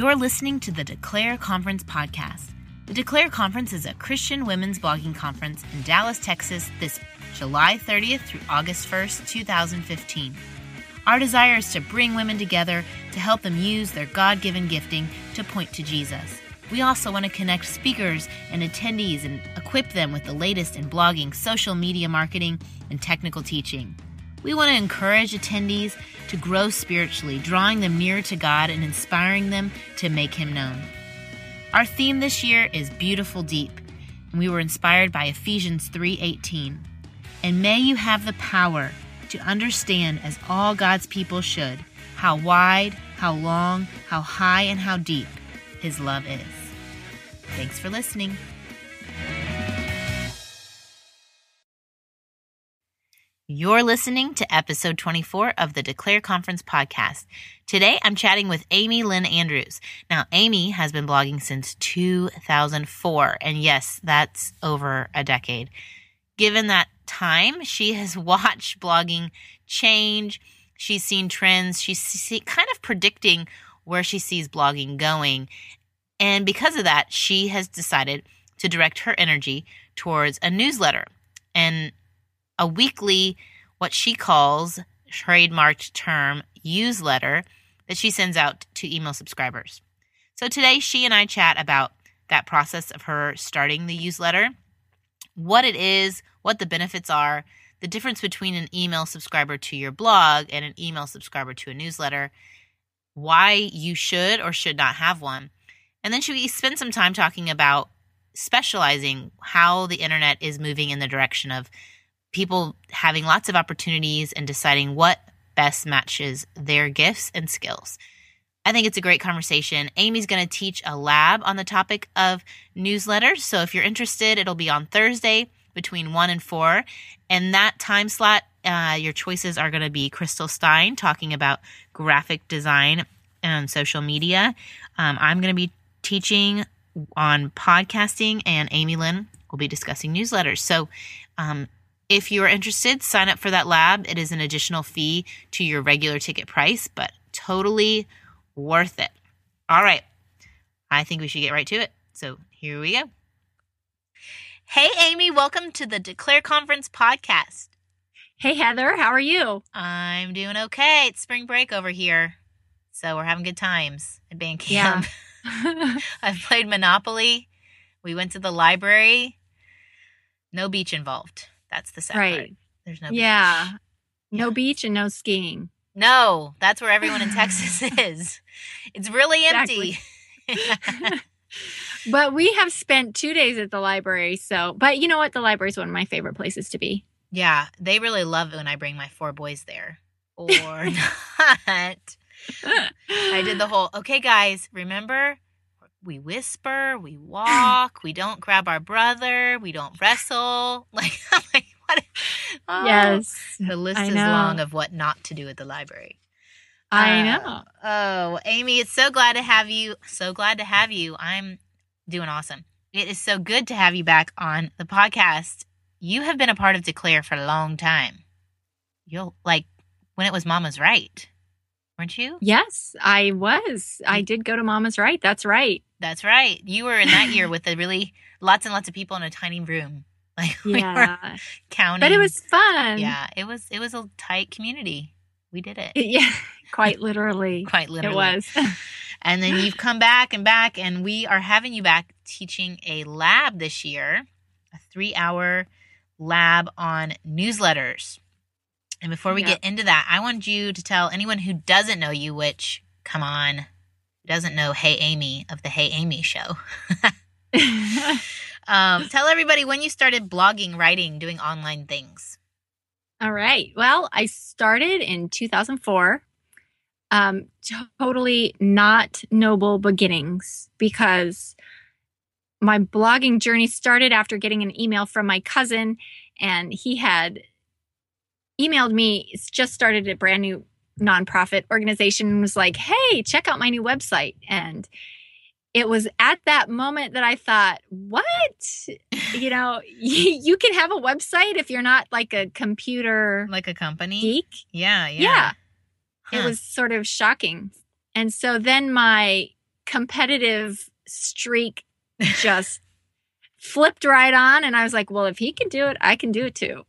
You're listening to the Declare Conference podcast. The Declare Conference is a Christian women's blogging conference in Dallas, Texas this July 30th through August 1st, 2015. Our desire is to bring women together to help them use their God given gifting to point to Jesus. We also want to connect speakers and attendees and equip them with the latest in blogging, social media marketing, and technical teaching. We want to encourage attendees to grow spiritually, drawing them nearer to God and inspiring them to make Him known. Our theme this year is Beautiful Deep, and we were inspired by Ephesians 3:18. And may you have the power to understand as all God's people should how wide, how long, how high and how deep his love is. Thanks for listening. You're listening to episode 24 of the Declare Conference podcast. Today I'm chatting with Amy Lynn Andrews. Now, Amy has been blogging since 2004, and yes, that's over a decade. Given that time, she has watched blogging change. She's seen trends. She's kind of predicting where she sees blogging going. And because of that, she has decided to direct her energy towards a newsletter. And a weekly, what she calls trademarked term, useletter that she sends out to email subscribers. So today she and I chat about that process of her starting the newsletter, what it is, what the benefits are, the difference between an email subscriber to your blog and an email subscriber to a newsletter, why you should or should not have one. And then she spend some time talking about specializing how the internet is moving in the direction of people having lots of opportunities and deciding what best matches their gifts and skills. I think it's a great conversation. Amy's going to teach a lab on the topic of newsletters. So if you're interested, it'll be on Thursday between 1 and 4. And that time slot, uh, your choices are going to be Crystal Stine talking about graphic design and social media. Um, I'm going to be teaching on podcasting, and Amy Lynn will be discussing newsletters. So um, if you are interested, sign up for that lab. It is an additional fee to your regular ticket price, but totally worth it. All right. I think we should get right to it. So here we go. Hey, Amy, welcome to the Declare Conference podcast. Hey, Heather, how are you? I'm doing okay. It's spring break over here. So we're having good times at band camp. Yeah. I've played Monopoly. We went to the library. No beach involved. That's the sad right. part. There's no yeah. Beach. No yeah. beach and no skiing. No, that's where everyone in Texas is. It's really empty. but we have spent two days at the library. So, but you know what? The library is one of my favorite places to be. Yeah, they really love it when I bring my four boys there. Or not. I did the whole, okay, guys, remember we whisper, we walk, we don't grab our brother, we don't wrestle. Like, like what? Oh, yes. The list is long of what not to do at the library. I uh, know. Oh, Amy, it's so glad to have you. So glad to have you. I'm doing awesome. It is so good to have you back on the podcast. You have been a part of Declare for a long time. You'll like when it was Mama's Right weren't you? Yes, I was. I did go to Mama's Right. That's right. That's right. You were in that year with a really lots and lots of people in a tiny room. Like yeah. we counting. But it was fun. Yeah, it was it was a tight community. We did it. Yeah, quite literally. quite literally. It was. and then you've come back and back and we are having you back teaching a lab this year, a 3-hour lab on newsletters. And before we get into that, I want you to tell anyone who doesn't know you, which, come on, doesn't know Hey Amy of the Hey Amy show. um, tell everybody when you started blogging, writing, doing online things. All right. Well, I started in 2004. Um, totally not noble beginnings because my blogging journey started after getting an email from my cousin, and he had emailed me, it's just started a brand new nonprofit organization was like, hey, check out my new website. And it was at that moment that I thought, what? you know, you, you, can have a website if you're not like a computer like a company geek. Yeah, yeah. Yeah. Huh. It was sort of shocking. And so then my competitive streak just flipped right on and I was like, well, if he can do it, I can do it too.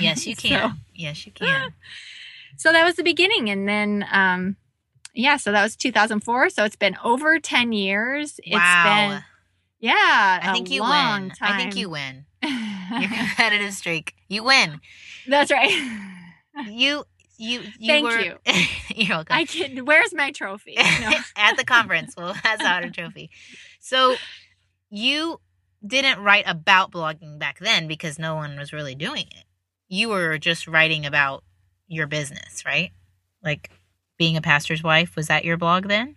Yes, you can. So, yes, you can. So that was the beginning and then um yeah, so that was 2004, so it's been over 10 years. It's wow. been yeah, I think you win. Time. I think you win. Your competitive streak. You win. That's right. you you you Thank were you. you're welcome. I can where's my trophy? No. At the conference. Well, that's out a trophy. So you didn't write about blogging back then because no one was really doing it. You were just writing about your business, right? Like being a pastor's wife. Was that your blog then?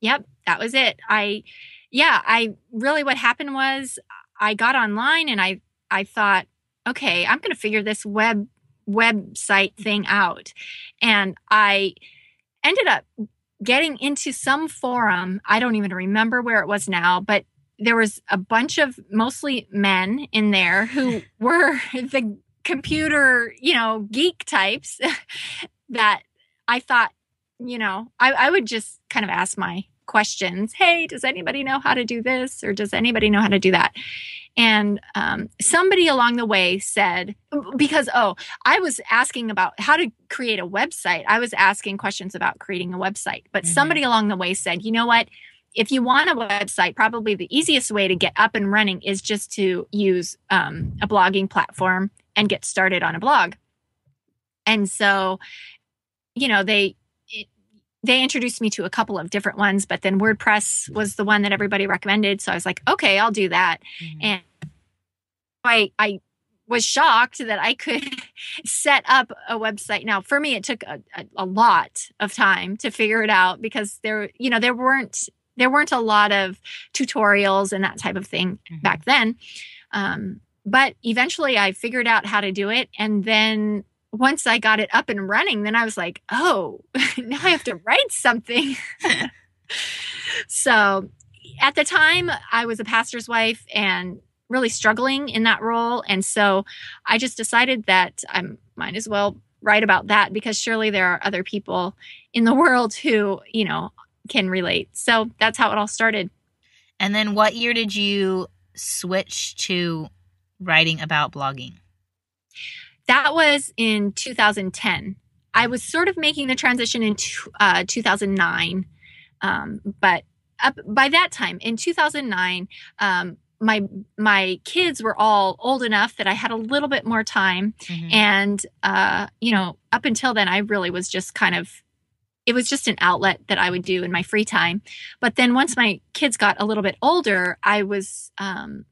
Yep, that was it. I yeah, I really what happened was I got online and I I thought, okay, I'm going to figure this web website thing out. And I ended up getting into some forum. I don't even remember where it was now, but there was a bunch of mostly men in there who were the computer, you know, geek types that I thought, you know, I, I would just kind of ask my questions. Hey, does anybody know how to do this? Or does anybody know how to do that? And um, somebody along the way said, because, oh, I was asking about how to create a website. I was asking questions about creating a website. But mm-hmm. somebody along the way said, you know what? If you want a website, probably the easiest way to get up and running is just to use um, a blogging platform and get started on a blog. And so, you know, they they introduced me to a couple of different ones, but then WordPress was the one that everybody recommended. So I was like, okay, I'll do that. Mm-hmm. And I, I was shocked that I could set up a website. Now, for me, it took a, a, a, lot of time to figure it out because there, you know, there weren't there weren't a lot of tutorials and that type of thing mm-hmm. back then. Um, but eventually, I figured out how to do it, and then once I got it up and running, then I was like, oh, now I have to write something. so at the time, I was a pastor's wife and really struggling in that role. And so I just decided that I might as well write about that because surely there are other people in the world who, you know, can relate. So that's how it all started. And then what year did you switch to writing about blogging? That was in 2010. I was sort of making the transition in uh, 2009, um, but up by that time in 2009, um, my my kids were all old enough that I had a little bit more time, mm-hmm. and uh, you know, up until then, I really was just kind of it was just an outlet that I would do in my free time. But then once my kids got a little bit older, I was um,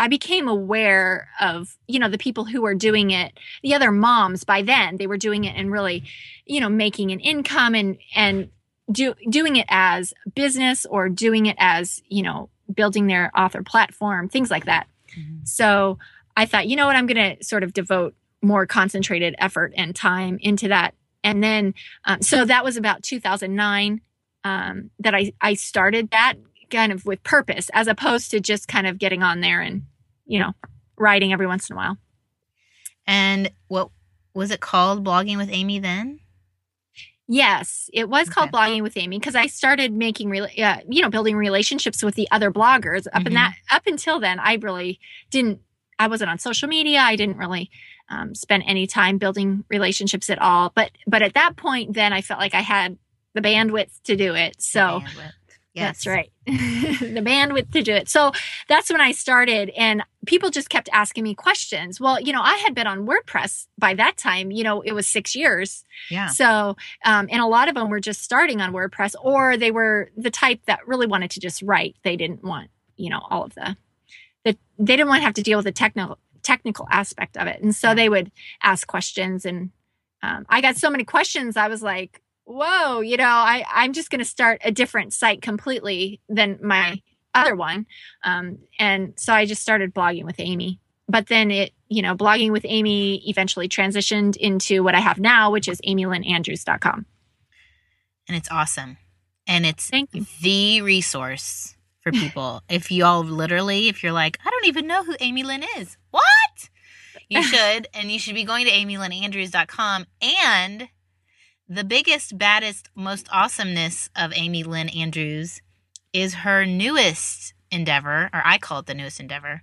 I became aware of, you know, the people who were doing it, the other moms by then, they were doing it and really, you know, making an income and, and do, doing it as business or doing it as, you know, building their author platform, things like that. Mm-hmm. So I thought, you know what, I'm going to sort of devote more concentrated effort and time into that. And then, um, so that was about 2009 um, that I, I started that kind of with purpose as opposed to just kind of getting on there and you know, writing every once in a while. And what was it called? Blogging with Amy then? Yes, it was okay. called blogging with Amy because I started making, uh, you know, building relationships with the other bloggers. Up mm-hmm. in that, up until then, I really didn't. I wasn't on social media. I didn't really um, spend any time building relationships at all. But but at that point, then I felt like I had the bandwidth to do it. So Yes. That's right. the bandwidth to do it. So that's when I started and people just kept asking me questions. Well, you know, I had been on WordPress by that time, you know, it was six years. Yeah. So, um, and a lot of them were just starting on WordPress or they were the type that really wanted to just write. They didn't want, you know, all of the, the they didn't want to have to deal with the technical, technical aspect of it. And so yeah. they would ask questions and, um, I got so many questions. I was like, whoa, you know, I, I'm just going to start a different site completely than my other one. Um, and so I just started blogging with Amy. But then it, you know, blogging with Amy eventually transitioned into what I have now, which is amylynnandrews.com. And it's awesome. And it's Thank you. the resource for people. if you all literally, if you're like, I don't even know who Amy Lynn is. What? You should. and you should be going to amylynnandrews.com and the biggest, baddest, most awesomeness of Amy Lynn Andrews is her newest endeavor, or I call it the newest endeavor.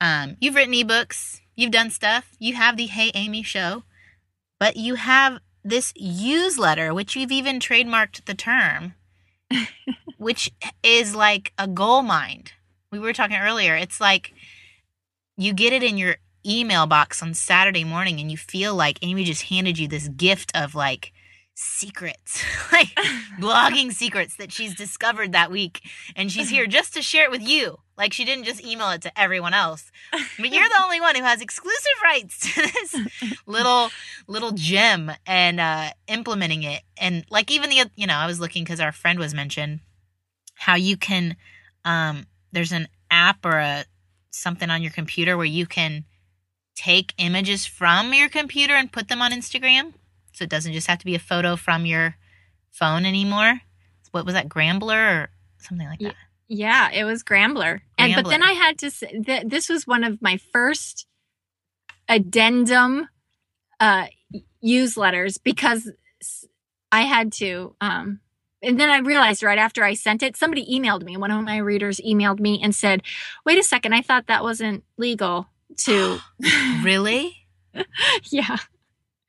Um, you've written ebooks, you've done stuff, you have the Hey Amy show, but you have this useletter, which you've even trademarked the term, which is like a gold mine. We were talking earlier. It's like you get it in your email box on Saturday morning and you feel like Amy just handed you this gift of like secrets, like blogging secrets that she's discovered that week. And she's here just to share it with you. Like she didn't just email it to everyone else. But you're the only one who has exclusive rights to this little little gem and uh implementing it. And like even the you know, I was looking cuz our friend was mentioned how you can um there's an app or a something on your computer where you can take images from your computer and put them on Instagram. So it doesn't just have to be a photo from your phone anymore. What was that, Gramblr or something like that? Yeah, it was Gramblr. And but then I had to say that this was one of my first addendum uh newsletters because I had to um and then I realized right after I sent it, somebody emailed me. One of my readers emailed me and said, "Wait a second, I thought that wasn't legal to Really? yeah."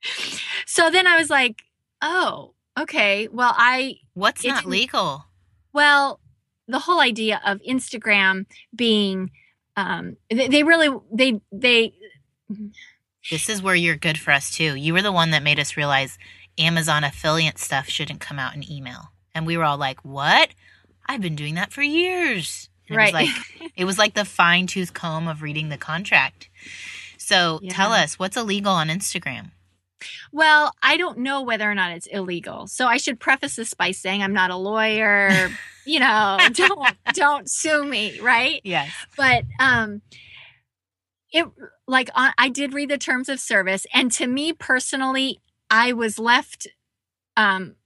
So then I was like, "Oh, okay. Well, I What's not legal? Well, the whole idea of Instagram being, um, they, they really, they, they, This is where you're good for us too. You were the one that made us realize Amazon affiliate stuff shouldn't come out in email. And we were all like, "What? I've been doing that for years." And right. It was like it was like the fine tooth comb of reading the contract. So Yeah. tell us what's illegal on Instagram. Well, I don't know whether or not it's illegal. So I should preface this by saying I'm not a lawyer. you know, don't don't sue me, right? Yes. But um, it like I, I did read the terms of service, and to me personally, I was left um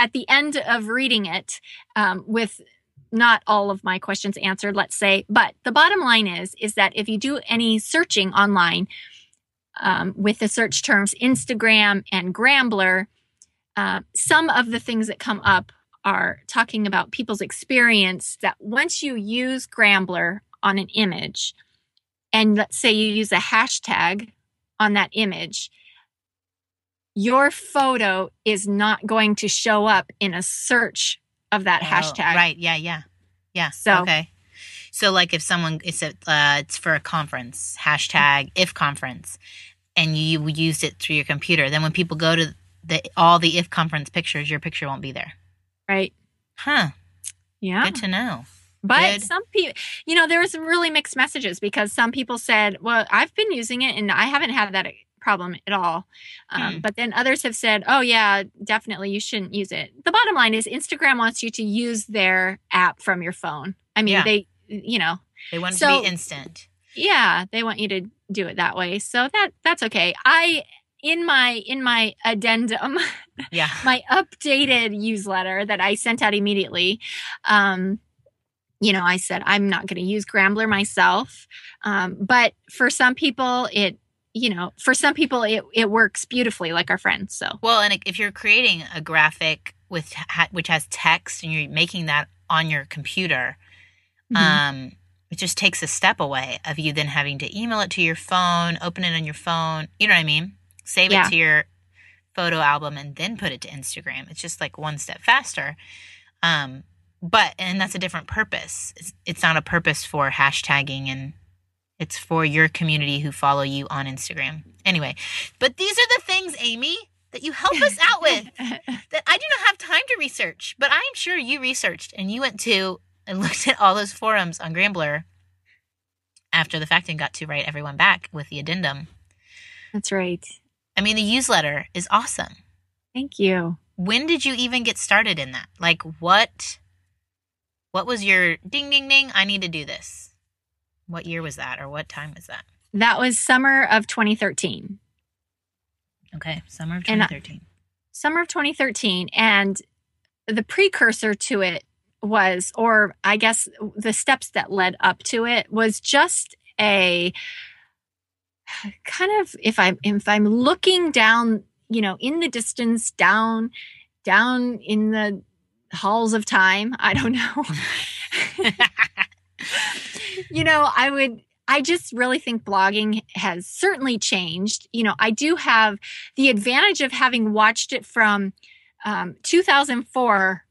at the end of reading it um, with not all of my questions answered let's say but the bottom line is is that if you do any searching online um, with the search terms instagram and gramblr uh, some of the things that come up are talking about people's experience that once you use gramblr on an image and let's say you use a hashtag on that image your photo is not going to show up in a search of that Oh, hashtag Right. Yeah. Yeah. Yeah. So- okay. So like if someone it's a uh, it's for a conference hashtag if conference, and you used it through your computer, then when people go to the all the if conference pictures, your picture won't be there. right Huh. yeah Good to know. But Good. some people, you know, there was some really mixed messages because some people said, "Well, I've been using it and I haven't had that problem at all." Um, Hmm. But then others have said, "Oh, yeah, definitely, you shouldn't use it." The bottom line is, Instagram wants you to use their app from your phone. I mean, Yeah. they, you know, They want it So- to be instant. Yeah, they want you to do it that way. So that that's okay. I in my in my addendum Yeah. my updated newsletter that I sent out immediately. Um, you know, I said I'm not going to use Gramblr myself, um, but for some people, it you know, for some people, it it works beautifully, like our friends. So Well, and if you're creating a graphic with which has text and you're making that on your computer, Mm-hmm. um, it just takes a step away of you then having to email it to your phone, open it on your phone. You know what I mean? Save Yeah. it to your photo album and then put it to Instagram. It's just like one step faster. Um, but and that's a different purpose. It's, it's not a purpose for hashtagging and it's for your community who follow you on Instagram. Anyway, but these are the things, Amy, that you help us out with that I do not have time to research, but I'm sure you researched and you went to and looked at all those forums on Gramblr after the fact and got to write everyone back with the addendum. That's right. I mean, the newsletter is awesome. Thank you. When did you even get started in that? Like what what was your ding ding ding, I need to do this? What year was that or what time was that? That was summer of 2013. Okay, summer of And I- 2013. summer of 2013 and the precursor to it was or i guess the steps that led up to it was just a kind of if i'm if i'm looking down you know in the distance down down in the halls of time. I don't know. you know, I would I just really think blogging has certainly changed. You know, I do have the advantage of having watched it from um, 2004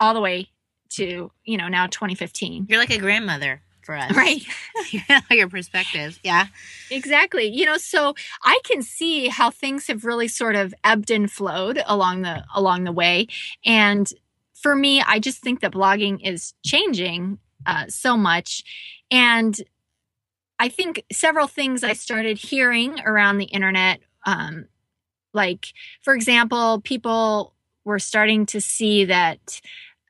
all the way to, you know, now 2015. You're like a grandmother for us. Right. Your perspective. Yeah. Exactly. You know, so I can see how things have really sort of ebbed and flowed along the along the way. And for me, I just think that blogging is changing uh, so much. And I think several things I started hearing around the internet, um, like, for example, people were starting to see that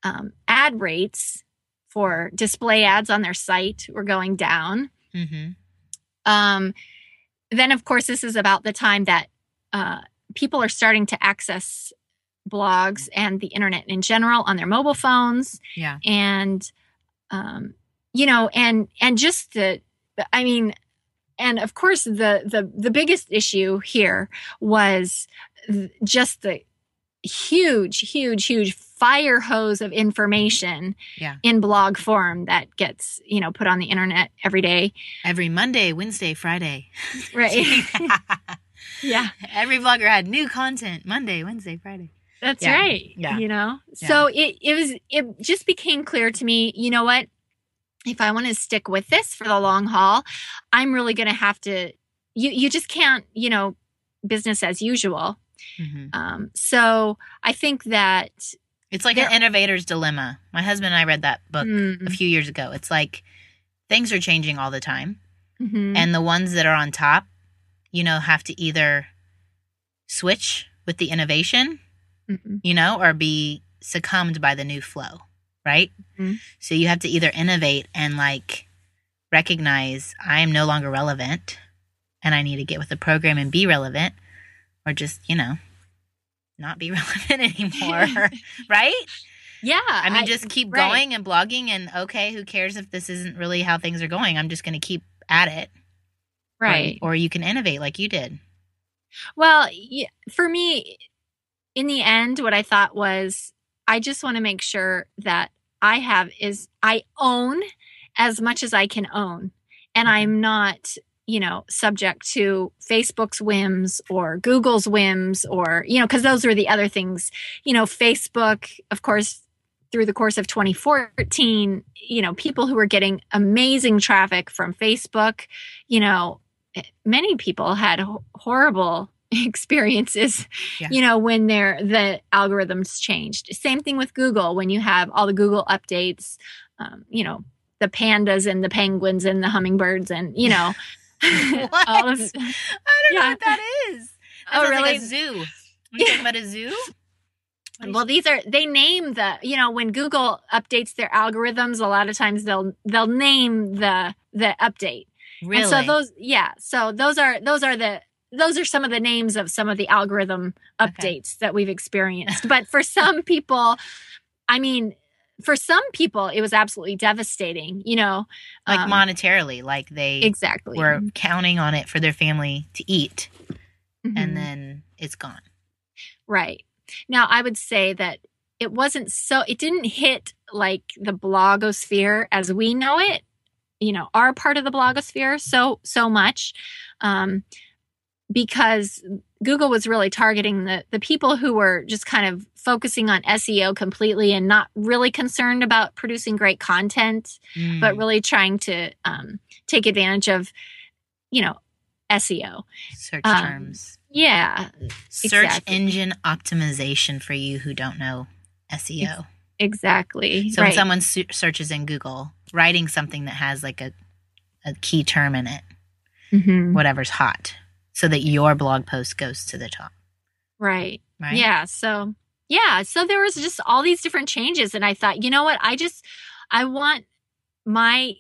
um, ad rates for display ads on their site were going down. Mm-hmm. Um, then, of course, this is about the time that uh, people are starting to access blogs and the internet in general on their mobile phones. Yeah. And, um, you know, and and just the, I mean, and of course, the the the biggest issue here was just the huge, huge, huge fire hose of information yeah. in blog form that gets, you know, put on the internet every day. Every Monday, Wednesday, Friday. Right. yeah. Every blogger had new content Monday, Wednesday, Friday. That's yeah. right. Yeah. You know? Yeah. So it, it was it just became clear to me, you know what? If I want to stick with this for the long haul, I'm really gonna have to you you just can't, you know, business as usual Mm-hmm. Um, so I think that it's like an innovator's dilemma. My husband and I read that book mm-hmm. a few years ago. It's like things are changing all the time, mm-hmm. and the ones that are on top, you know, have to either switch with the innovation, you know, or be succumbed by the new flow, right? Mm-hmm. So you have to either innovate and like recognize I am no longer relevant and I need to get with the program and be relevant or just, you know, not be relevant anymore, right? Yeah. I mean, just keep right. going and blogging, and okay, who cares if this isn't really how things are going? I'm just going to keep at it. Right. Or, or, you can innovate like you did. Well, for me, in the end, what I thought was I just want to make sure that I have is I own as much as I can own. And mm-hmm. I'm not you know, subject to Facebook's whims or Google's whims or, you know, because those were the other things. You know, Facebook, of course, through the course of 2014, you know, people who were getting amazing traffic from Facebook, you know, eh, many people had horrible experiences yeah. you know when their the algorithms changed same thing with google when you have all the google updates um, you know the pandas and the penguins and the hummingbirds and you know what? All of, I don't yeah. know what that is. That oh, really? Like a zoo. Are you talking about a zoo? Well, these are they name the you know when Google updates their algorithms, a lot of times they'll they'll name the the update. Really? And so those yeah, so those are those are the those are some of the names of some of the algorithm updates okay. that we've experienced. but for some people, I mean, for some people it was absolutely devastating you know like um, monetarily like they exactly. were counting on it for their family to eat mm-hmm. and then it's gone. Right. Now i would say that it wasn't so it didn't hit like the blogosphere as we know it you know our part of the blogosphere so so much. Um because Google was really targeting the, the people who were just kind of focusing on SEO completely and not really concerned about producing great content, mm. but really trying to um, take advantage of, you know, SEO. Search um, terms. Yeah. Search exactly. engine optimization for you who don't know SEO. Exactly. So right. when someone su- searches in Google, writing something that has like a, a key term in it, mm-hmm. whatever's hot so that your blog post goes to the top. Right. Right. Yeah. So, yeah. So there was just all these different changes. And I thought, you know what? I just, I want my,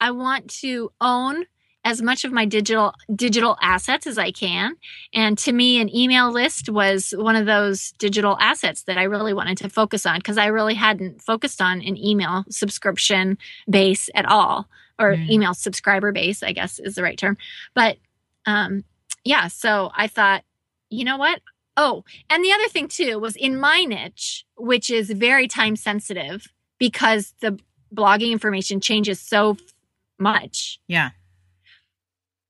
I want to own as much of my digital digital assets as I can. And to me, an email list was one of those digital assets that I really wanted to focus on because I really hadn't focused on an email subscription base at all, or mm. email subscriber base, I guess is the right term. But um, yeah, so I thought, you know what? Oh, and the other thing too was in my niche, which is very time sensitive because the blogging information changes so much. Yeah.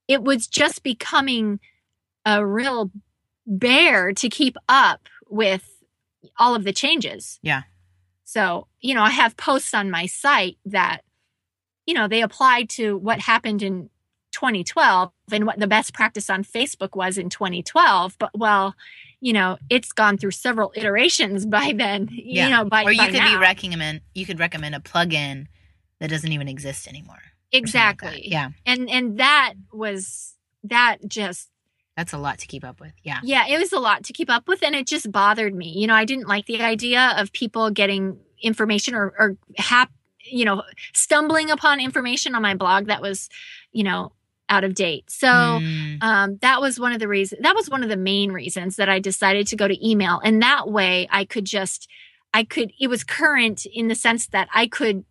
It was just becoming a real bear to keep up with all of the changes. Yeah. So, you know, I have posts on my site that, you know, they apply to what happened in 2012 and what the best practice on Facebook was in 2012. But, well, you know, it's gone through several iterations by then, Yeah. you know, by, or you by could be now. recommend you could recommend a plugin that doesn't even exist anymore. or something like exactly. Yeah. And, and that was, that just That's a lot to keep up with. Yeah. Yeah, it was a lot to keep up with, and it just bothered me. You know, I didn't like the idea of people getting information or, or hap, you know, stumbling upon information on my blog that was, you know, out of date. So Mm, um, that was one of the reasons. That was one of the main reasons that I decided to go to email, and that way I could just, I could. It was current in the sense that I could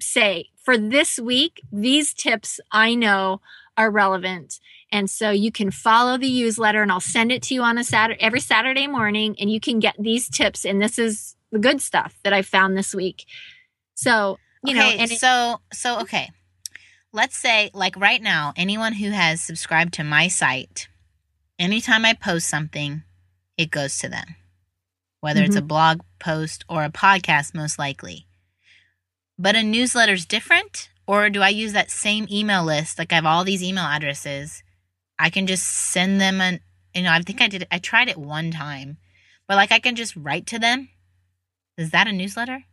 say for this week, these tips I know are relevant. And so you can follow the newsletter and I'll send it to you on a Saturday, every Saturday morning and you can get these tips. And this is the good stuff that I found this week. So, you know, and it, so so okay. Let's say like right now, anyone who has subscribed to my site, anytime I post something, it goes to them. Whether it's a Mm-hmm. blog post or a podcast, most likely. But a newsletter's different, or do I use that same email list? Like I have all these email addresses. I can just send them an you know, I think I did I tried it one time. But like I can just write to them. Is that a newsletter?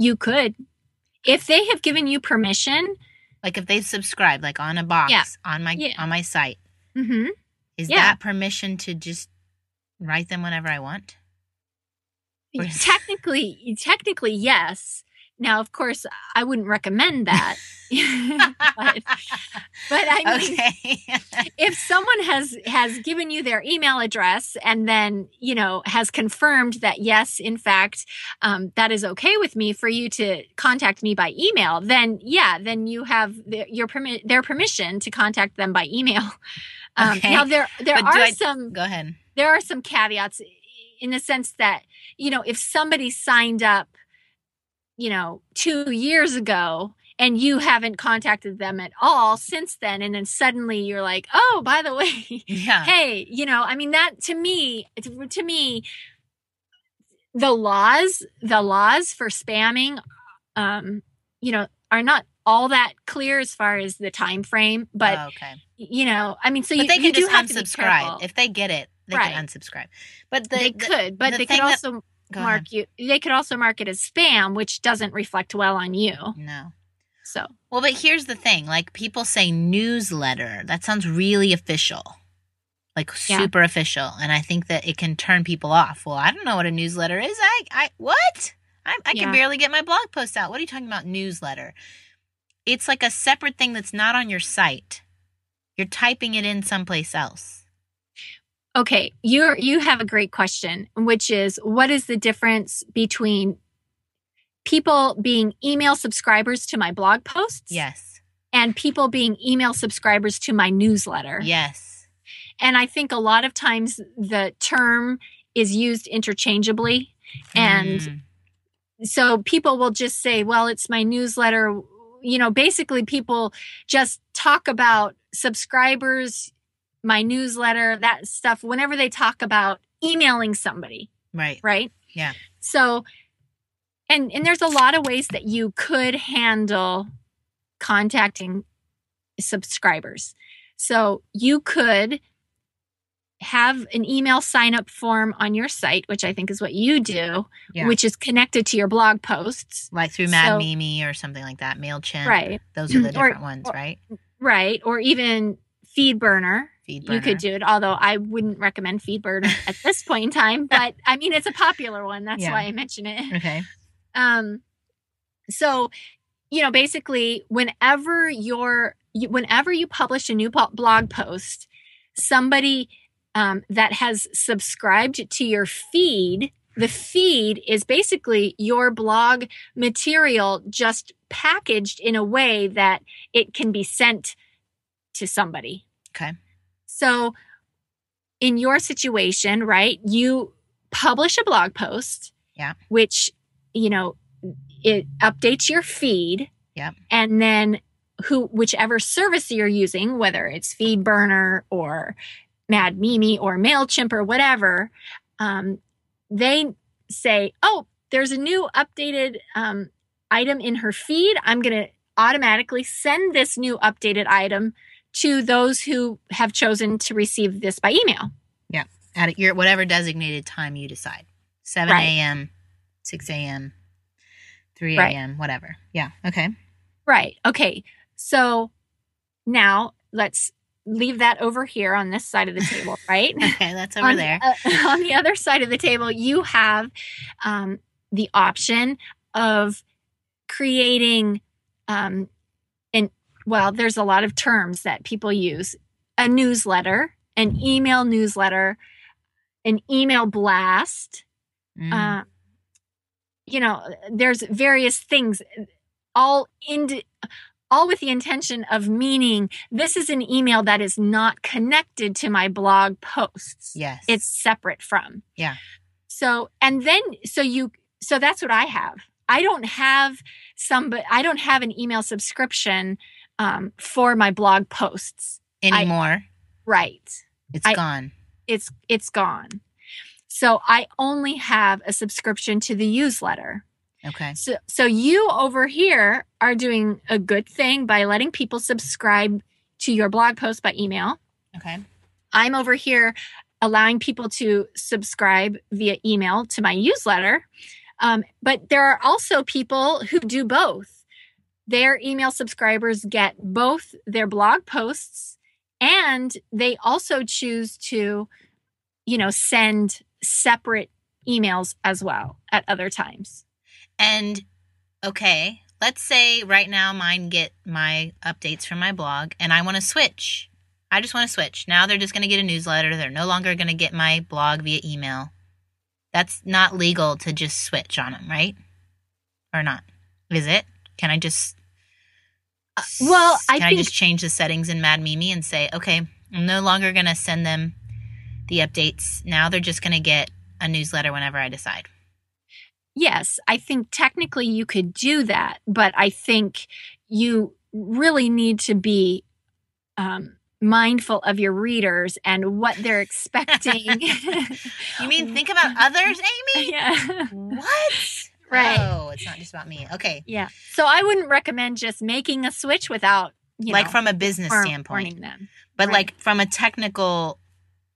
you could, if they have given you permission, Like if they subscribe, like on a box Yeah. on my Yeah. on my site, mm-hmm. is Yeah. that permission to just write them whenever I want? Technically, technically, yes. Now, of course, I wouldn't recommend that. but, but I mean, okay. if someone has has given you their email address and then you know has confirmed that yes in fact um, that is okay with me for you to contact me by email then yeah then you have the, your permi- their permission to contact them by email um, Okay. now there there But are I- some Go ahead. there are some caveats in the sense that you know if somebody signed up you know 2 years ago and you haven't contacted them at all since then and then suddenly you're like oh by the way Yeah. hey you know i mean that to me to, me the laws the laws for spamming um you know are not all that clear as far as the time frame but Oh, okay. you know i mean so But you, they you can do just have to be unsubscribe. If they get it, they Right. can unsubscribe. But the, they the- could but the they could thing that- also go mark ahead. you they could also mark it as spam which doesn't reflect well on you No. so Well, but here's the thing. Like people say newsletter. That sounds really official. Like Yeah. super official. And I think that it can turn people off. Well, I don't know what a newsletter is. I I what? I, I Yeah. can barely get my blog posts out. What are you talking about newsletter? It's like a separate thing that's not on your site. You're typing it in someplace else. Okay you're you have a great question which is what is the difference between people being email subscribers to my blog posts Yes. and people being email subscribers to my newsletter Yes. and i think a lot of times the term is used interchangeably and Mm. so people will just say well it's my newsletter you know basically people just talk about subscribers my newsletter that stuff whenever they talk about emailing somebody right. right Yeah. so and and there's a lot of ways that you could handle contacting subscribers so you could have an email sign up form on your site which i think is what you do Yeah. which is connected to your blog posts Like through Mad So- Mimi or something like that. MailChimp. right Those are the Or- different ones, or- right? right or even feedburner Feedburner. you could do it although i wouldn't recommend feedburner at this point in time but i mean it's a popular one that's Yeah. why i mention it Okay. um so you know basically whenever you're you, whenever you publish a new po- blog post somebody um, that has subscribed to your feed the feed is basically your blog material just packaged in a way that it can be sent to somebody Okay. So in your situation, right, you publish a blog post. Yeah. Which, you know, it updates your feed. Yeah. And then who whichever service you're using, whether it's FeedBurner or Mad Mimi or MailChimp or whatever, um, they say, oh, there's a new updated um, item in her feed. I'm going to automatically send this new updated item to those who have chosen to receive this by email. Yeah. At your whatever designated time you decide 7 Right. a.m., 6 a.m., 3 Right. a.m., whatever. Yeah. Okay. Right. Okay. So now let's leave that over here on this side of the table, right? Okay. That's over on, there. uh, on the other side of the table, you have um, the option of creating, um, well, there's a lot of terms that people use a newsletter, an email newsletter, an email blast. Mm. Uh, you know, there's various things, all in, all with the intention of meaning this is an email that is not connected to my blog posts yes. it's separate from. Yeah. So, and then, so you, so that's what I have. I don't have some, but I don't have an email subscription um, for my blog posts. anymore. Right. it's I- gone. It's, it's gone. So I only have a subscription to the newsletter. Okay. So, so you over here are doing a good thing by letting people subscribe to your blog post by email. Okay. I'm over here allowing people to subscribe via email to my newsletter. Um, but there are also people who do both. Their email subscribers get both their blog posts and they also choose to, you know, send separate emails as well at other times. And okay, let's say right now mine get my updates from my blog and I want to switch. I just want to switch. Now they're just going to get a newsletter. They're no longer going to get my blog via email. That's not legal to just switch on them, right? Or not? Is it? Can I just Uh, well, I can I just change the settings in Mad Mimi and say, okay, I'm no longer going to send them the updates. Now they're just going to get a newsletter whenever I decide. Yes, I think technically you could do that, but I think you really need to be um, mindful of your readers and what they're expecting. You mean think about others, Amy? yeah. What? Right. Oh, it's not just about me. Okay. Yeah. So I wouldn't recommend just making a switch without, you like know, from a business warn- standpoint. warning them. But right. like from a technical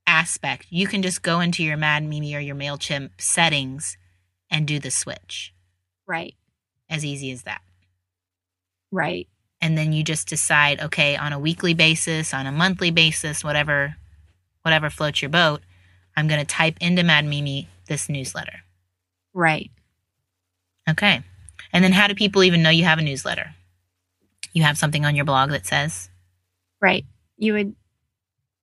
aspect, you can just go into your Mad Mimi or your MailChimp settings and do the switch. Right. As easy as that. Right. And then you just decide, okay, on a weekly basis, on a monthly basis, whatever whatever floats your boat, I'm gonna type into Mad Mimi this newsletter. Right. Okay. And then how do people even know you have a newsletter? You have something on your blog that says, Right. You would,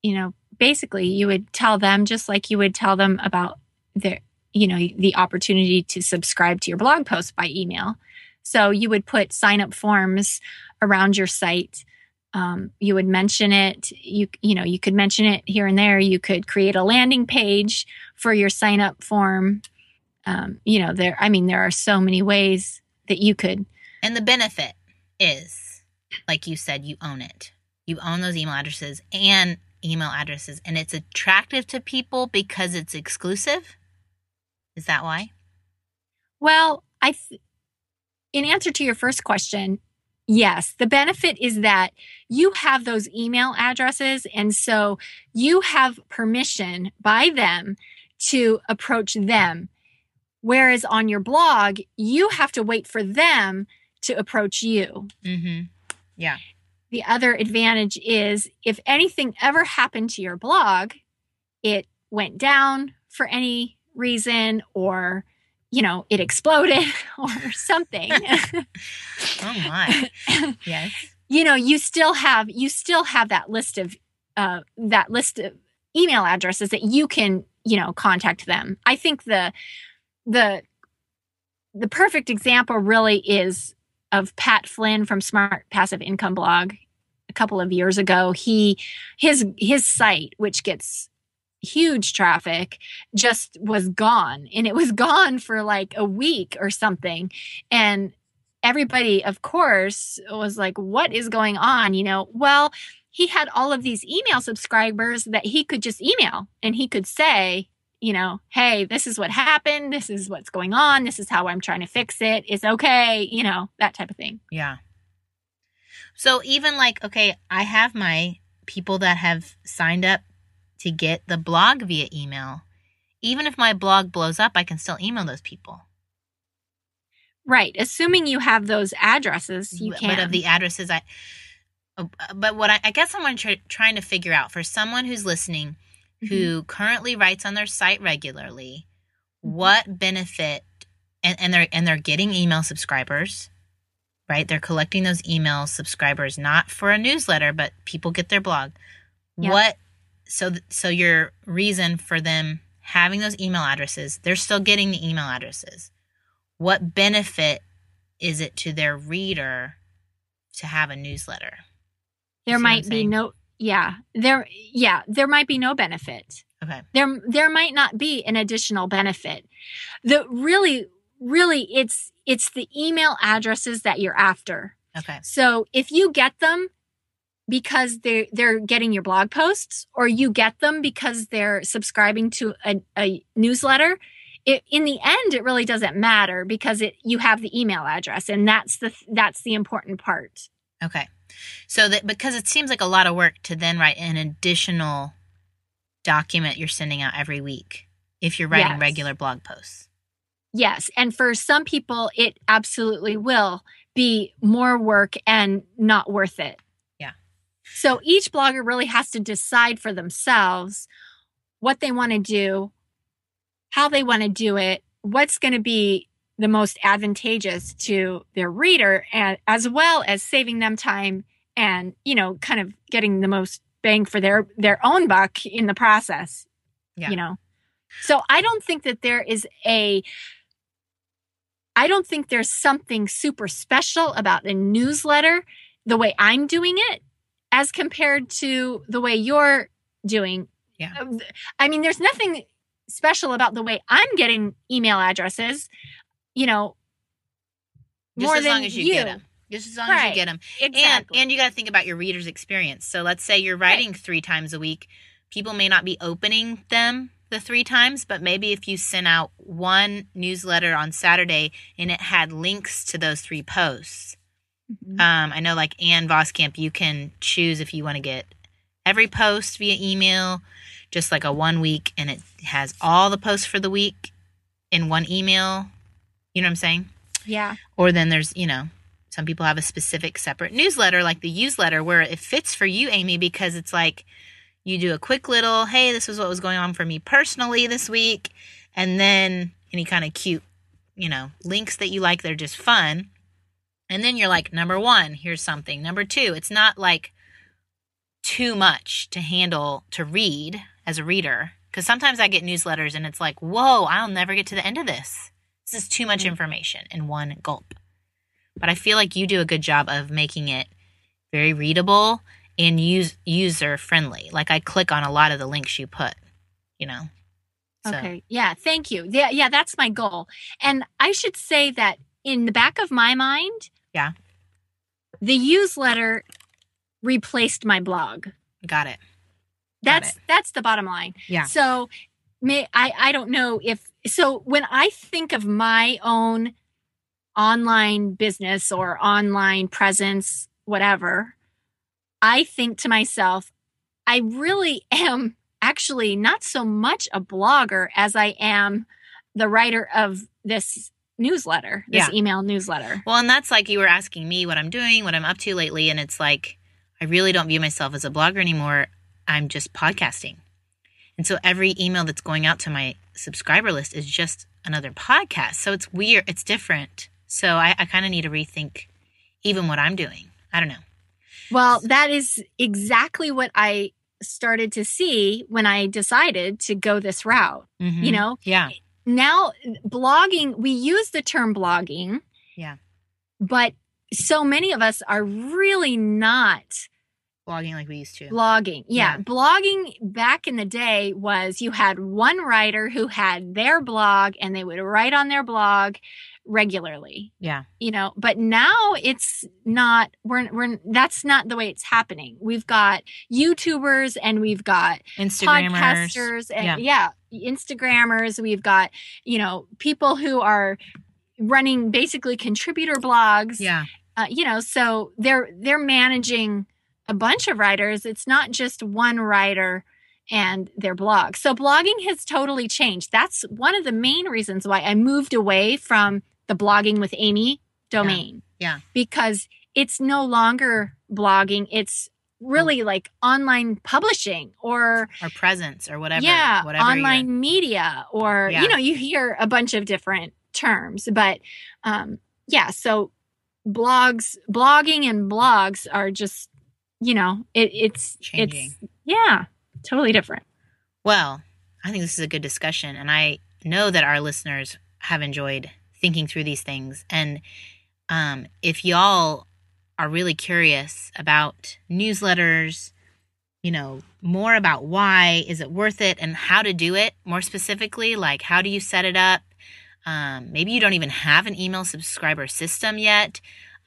you know, basically you would tell them just like you would tell them about their, you know, the opportunity to subscribe to your blog post by email. So you would put sign up forms around your site. Um, you would mention it. You you know you could mention it here and there. You could create a landing page for your sign up form. Um, you know there. I mean there are so many ways that you could. and the benefit is, like you said, you own it. You own those email addresses and email addresses, and it's attractive to people because it's exclusive. Is that why? Well, I, th- in answer to your first question, yes, the benefit is that you have those email addresses. And so you have permission by them to approach them. Whereas on your blog, you have to wait for them to approach you. Mm-hmm. Yeah. The other advantage is if anything ever happened to your blog, it went down for any reason or you know it exploded or something Oh my. yes. you know you still have you still have that list of uh, that list of email addresses that you can you know contact them i think the the the perfect example really is of pat flynn from smart passive income blog a couple of years ago. He his his site which gets huge traffic just was gone. And it was gone for like a week or something. And everybody of course was like what is going on? You know? Well he had all of these email subscribers that he could just email and he could say you know hey this is what happened this is what's going on this is how i'm trying to fix it it's okay you know that type of thing Yeah. So even like, okay, I have my people that have signed up to get the blog via email. Even if my blog blows up, I can still email those people. right assuming you have those addresses you But- can But of the addresses, I. oh, But what I, I guess I'm try, trying to figure out for someone who's listening. Who currently writes on their site regularly, Mhm. what benefit and, and they're and they're getting email subscribers, right? They're collecting those email subscribers not for a newsletter, but people get their blog. Yeah. What so so your reason for them having those email addresses, they're still getting the email addresses. What benefit is it to their reader to have a newsletter? there see what I'm might be no yeah there yeah there might be no benefit Okay. there there might not be an additional benefit the really really it's it's the email addresses that you're after Okay. so if you get them because they're they're getting your blog posts or you get them because they're subscribing to a, a newsletter it, in the end it really doesn't matter because it you have the email address and that's the that's the important part Okay. So that because it seems like a lot of work to then write an additional document you're sending out every week if you're writing Yes. regular blog posts. Yes. And for some people, it absolutely will be more work and not worth it. Yeah. So each blogger really has to decide for themselves what they want to do, how they want to do it, what's going to be the most advantageous to their reader and as well as saving them time and you know kind of getting the most bang for their their own buck in the process Yeah. you know so i don't think that there is a i don't think there's something super special about a newsletter the way i'm doing it as compared to the way you're doing Yeah. I mean there's nothing special about the way i'm getting email addresses you know Just more as than long as you, get them. Just as long as you get them. exactly And and you got to think about your reader's experience. So let's say you're writing 3 times a week, people may not be opening them the 3 times, but maybe if you sent out one newsletter on Saturday and it had links to those 3 posts, Mhm. Um, I know like Ann Voskamp, you can choose if you want to get every post via email, just like a one week, and it has all the posts for the week in one email. You know what I'm saying? yeah Or then there's, you know, some people have a specific separate newsletter, like the newsletter, where it fits for you, Amy, because it's like you do a quick little, hey, this was what was going on for me personally this week, and then any kind of cute, you know, links that you like, they're just fun. And then you're like, number one, here's something. Number two, it's not like too much to handle to read as a reader. Because sometimes I get newsletters and it's like, whoa, I'll never get to the end of this. This is too much Mhm. information in one gulp. But I feel like you do a good job of making it very readable and use user friendly. Like I click on a lot of the links you put, you know. So, Okay. Yeah. Thank you. Yeah. Yeah. That's my goal. And I should say that in the back of my mind, Yeah. the newsletter replaced my blog. got it. Got That's that's the bottom line. Yeah. So may I I don't know if so when I think of my own online business or online presence, whatever, I think to myself, I really am actually not so much a blogger as I am the writer of this newsletter, this Yeah. email newsletter. Well, and that's like you were asking me what I'm doing, what I'm up to lately, and it's like I really don't view myself as a blogger anymore. I'm just podcasting. And so every email that's going out to my subscriber list is just another podcast. So it's weird, it's different. So I, I kind of need to rethink even what I'm doing. I don't know. Well, that is exactly what I started to see when I decided to go this route. Mhm. You know, Yeah. now blogging, we use the term blogging. Yeah. But so many of us are really not blogging like we used to. blogging yeah. Yeah. blogging back in the day was you had one writer who had their blog and they would write on their blog regularly yeah. you know but now it's not we're, we're that's not the way it's happening we've got youtubers and we've got Instagrammers. podcasters and yeah. instagrammers we've got you know people who are running basically contributor blogs Yeah. uh, you know so they're they're managing a bunch of writers. It's not just one writer and their blog. So blogging has totally changed. That's one of the main reasons why i moved away from the blogging with amy domain. Yeah. because it's no longer blogging. It's really like online publishing or Or presence or whatever. yeah Whatever online media or Yeah. you know you hear a bunch of different terms. But um yeah so blogs blogging and blogs are just you know it, it's Changing. it's yeah totally different Well, I think this is a good discussion, and I know that our listeners have enjoyed thinking through these things. And um, if y'all are really curious about newsletters, you know, more about why is it worth it and how to do it more specifically, like how do you set it up? Um, maybe you don't even have an email subscriber system yet.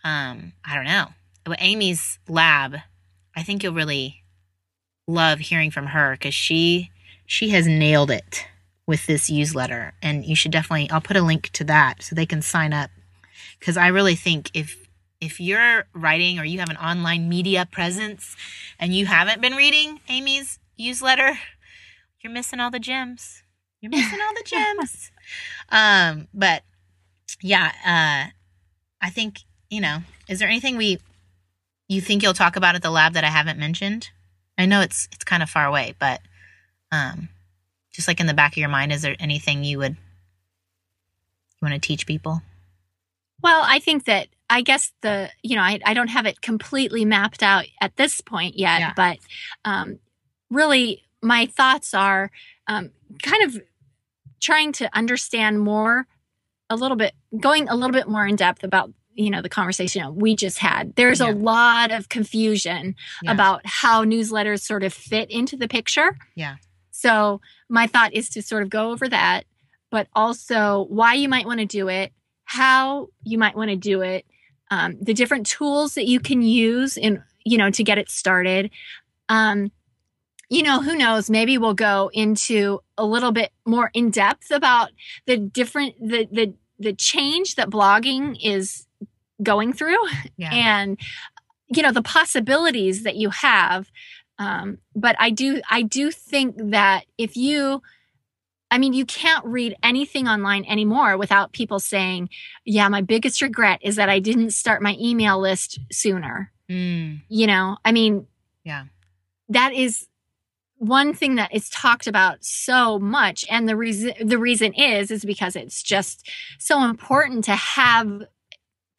Um, I don't know. But Amy's lab, I think you'll really love hearing from her because she she has nailed it with this newsletter. And you should definitely i'll put a link to that so they can sign up. Because i really think if if you're writing or you have an online media presence and you haven't been reading amy's newsletter you're missing all the gems. You're missing all the gems. Um but yeah uh i think you know is there anything we you think you'll talk about at the lab that i haven't mentioned i know it's it's kind of far away but um just like in the back of your mind is there anything you would you want to teach people well i think that i guess the you know i, I don't have it completely mapped out at this point yet Yeah. but um really my thoughts are um kind of trying to understand more a little bit going a little bit more in depth about you know the conversation we just had there's Yeah. a lot of confusion Yeah. about how newsletters sort of fit into the picture Yeah. so my thought is to sort of go over that but also why you might want to do it how you might want to do it um, the different tools that you can use in you know to get it started um, you know who knows maybe we'll go into a little bit more in depth about the different the the the change that blogging is going through. Yeah. And you know the possibilities that you have um, but i do i do think that if you i mean you can't read anything online anymore without people saying yeah my biggest regret is that i didn't start my email list sooner. Mm, you know i mean Yeah. that is one thing that is talked about so much. And the reason the reason is is because it's just so important to have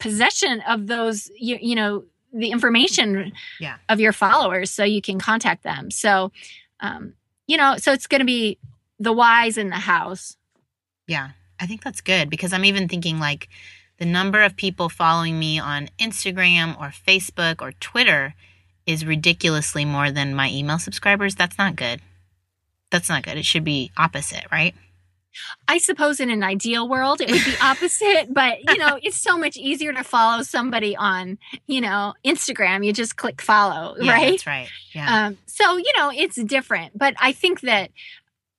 possession of those you, you know the information Yeah. of your followers so you can contact them. So um you know so it's going to be the whys in the house yeah i think that's good because i'm even thinking like the number of people following me on instagram or facebook or twitter is ridiculously more than my email subscribers. That's not good. That's not good. It should be opposite right I suppose in an ideal world it would be opposite, but you know, it's so much easier to follow somebody on, you know, Instagram. You just click follow, yeah, right? that's right yeah Um, so, you know, it's different. But I think that,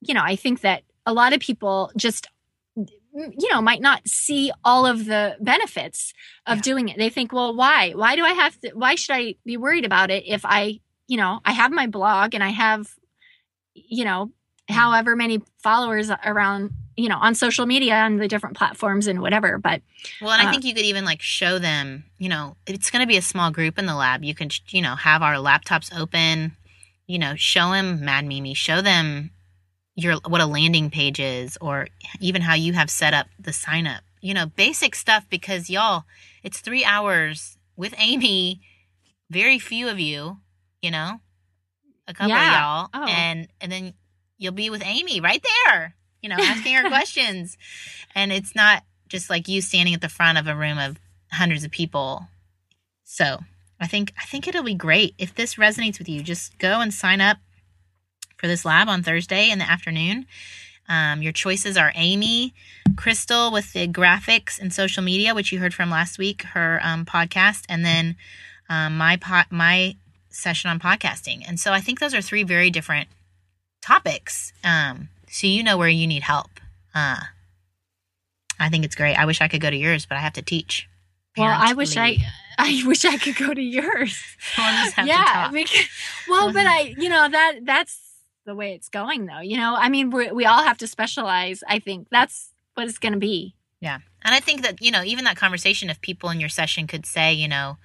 you know, I think that a lot of people just, you know, might not see all of the benefits of Yeah. doing it. They think, well, why? Why do I have to, why should I be worried about it if I, you know, I have my blog and I have, you know, however many followers around, you know, on social media and the different platforms and whatever. But Well, and I Uh, think you could even like show them, you know, it's going to be a small group in the lab. You can, you know, have our laptops open, you know, show them Mad Mimi, show them your what a landing page is, or even how you have set up the sign up. You know, basic stuff because y'all, it's three hours with Amy. Very few of you, you know, a couple Yeah. of y'all, Oh. and and then you'll be with Amy right there, you know, asking her questions, and it's not just like you standing at the front of a room of hundreds of people. So I think I think it'll be great if this resonates with you. Just go and sign up for this lab on Thursday in the afternoon. Um, your choices are Amy, Crystal with the graphics and social media, which you heard from last week, her um, podcast, and then um, my po- my session on podcasting. And so I think those are three very different topics. Um, so you know where you need help. Uh, I think it's great. I wish I could go to yours, but I have to teach. Well, I wish. I I wish I could go to yours. We'll just have to yeah, because, well, but I, you know, that that's the way it's going, though. You know, I mean, we we all have to specialize. I think that's what it's going to be. Yeah. And I think that, you know, even that conversation, if people in your session could say, you know,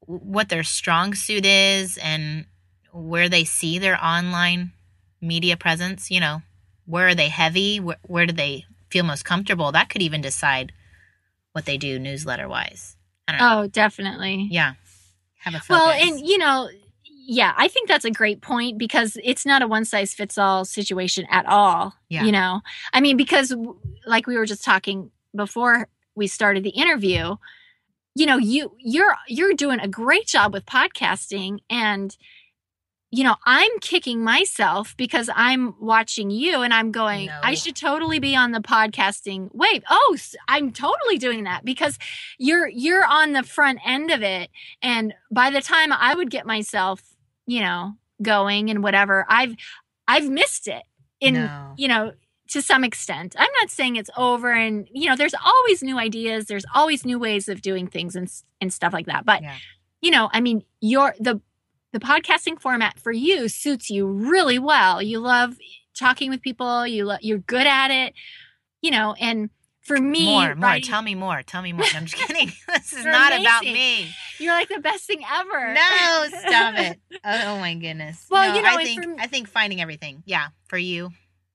what their strong suit is and where they see their online media presence, you know, where are they heavy? Where, where do they feel most comfortable? That could even decide what they do newsletter wise. I don't know. Oh, definitely. Yeah. Have a focus. Well, and you know, yeah, I think that's a great point because it's not a one size fits all situation at all. Yeah. You know, I mean, because like we were just talking before we started the interview, you know, you you're you're doing a great job with podcasting and you know, I'm kicking myself because I'm watching you and I'm going, I should totally be on the podcasting wave. Oh, I'm totally doing that because you're you're on the front end of it and by the time I would get myself, you know, going and whatever, I've I've missed it in No. you know to some extent. I'm not saying it's over and you know there's always new ideas, there's always new ways of doing things and and stuff like that. But Yeah. you know, I mean, your the the podcasting format for you suits you really well. You love talking with people, you lo- you're good at it. You know, and for me more, more. writing- Tell me more. Tell me more. I'm just kidding. this is not about me. you're like the best thing ever. No, stop it. Oh, oh my goodness. Well, No, you know, I think for I think finding everything. Yeah, for you.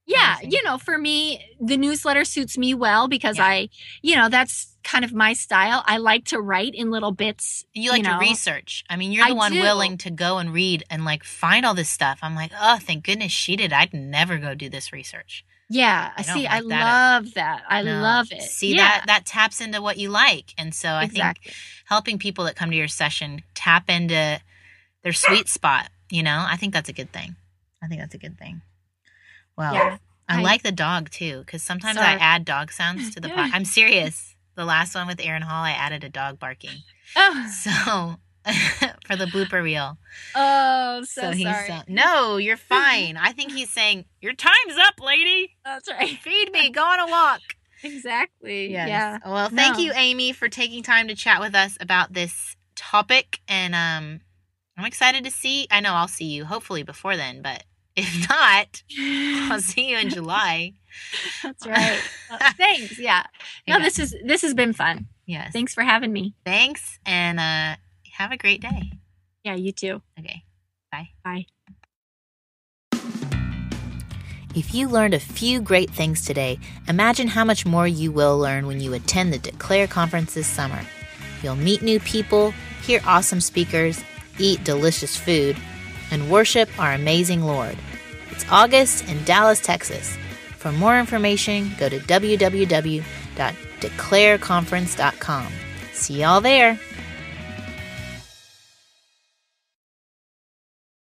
Yeah you know for me the newsletter suits me well because Yeah. i you know that's kind of my style i like to write in little bits You like know. to research. I mean, you're the I one do. willing to go and read and like find all this stuff. I'm like, oh, thank goodness she did. I'd never go do this research. yeah I see i that. love that i No. love it See yeah, that that taps into what you like, and so I exactly think helping people that come to your session tap into their sweet spot. You know, I think that's a good thing. I think that's a good thing. Well, yeah I, I- like the dog too because sometimes I add dog sounds to the pod. I'm serious. The last one with Aaron Hall, I added a dog barking. oh, So for the blooper reel. oh so, he's sorry no, you're fine. I think he's saying your time's up, lady. that's right Feed me. Go on a walk. exactly Yes. yeah Well, thank No. you, Amy, for taking time to chat with us about this topic, and um, I'm excited to see. I know I'll see you hopefully before then, but if not, I'll see you in July. that's right Uh, thanks yeah no Okay. this is this has been fun Yes. thanks for having me Thanks, and uh, have a great day. yeah you too Okay. Bye. Bye If you learned a few great things today, imagine how much more you will learn when you attend the Declare Conference this summer. You'll meet new people, hear awesome speakers, eat delicious food, and worship our amazing Lord. It's August in Dallas, Texas. For more information, go to www.declareconference.com. See y'all there.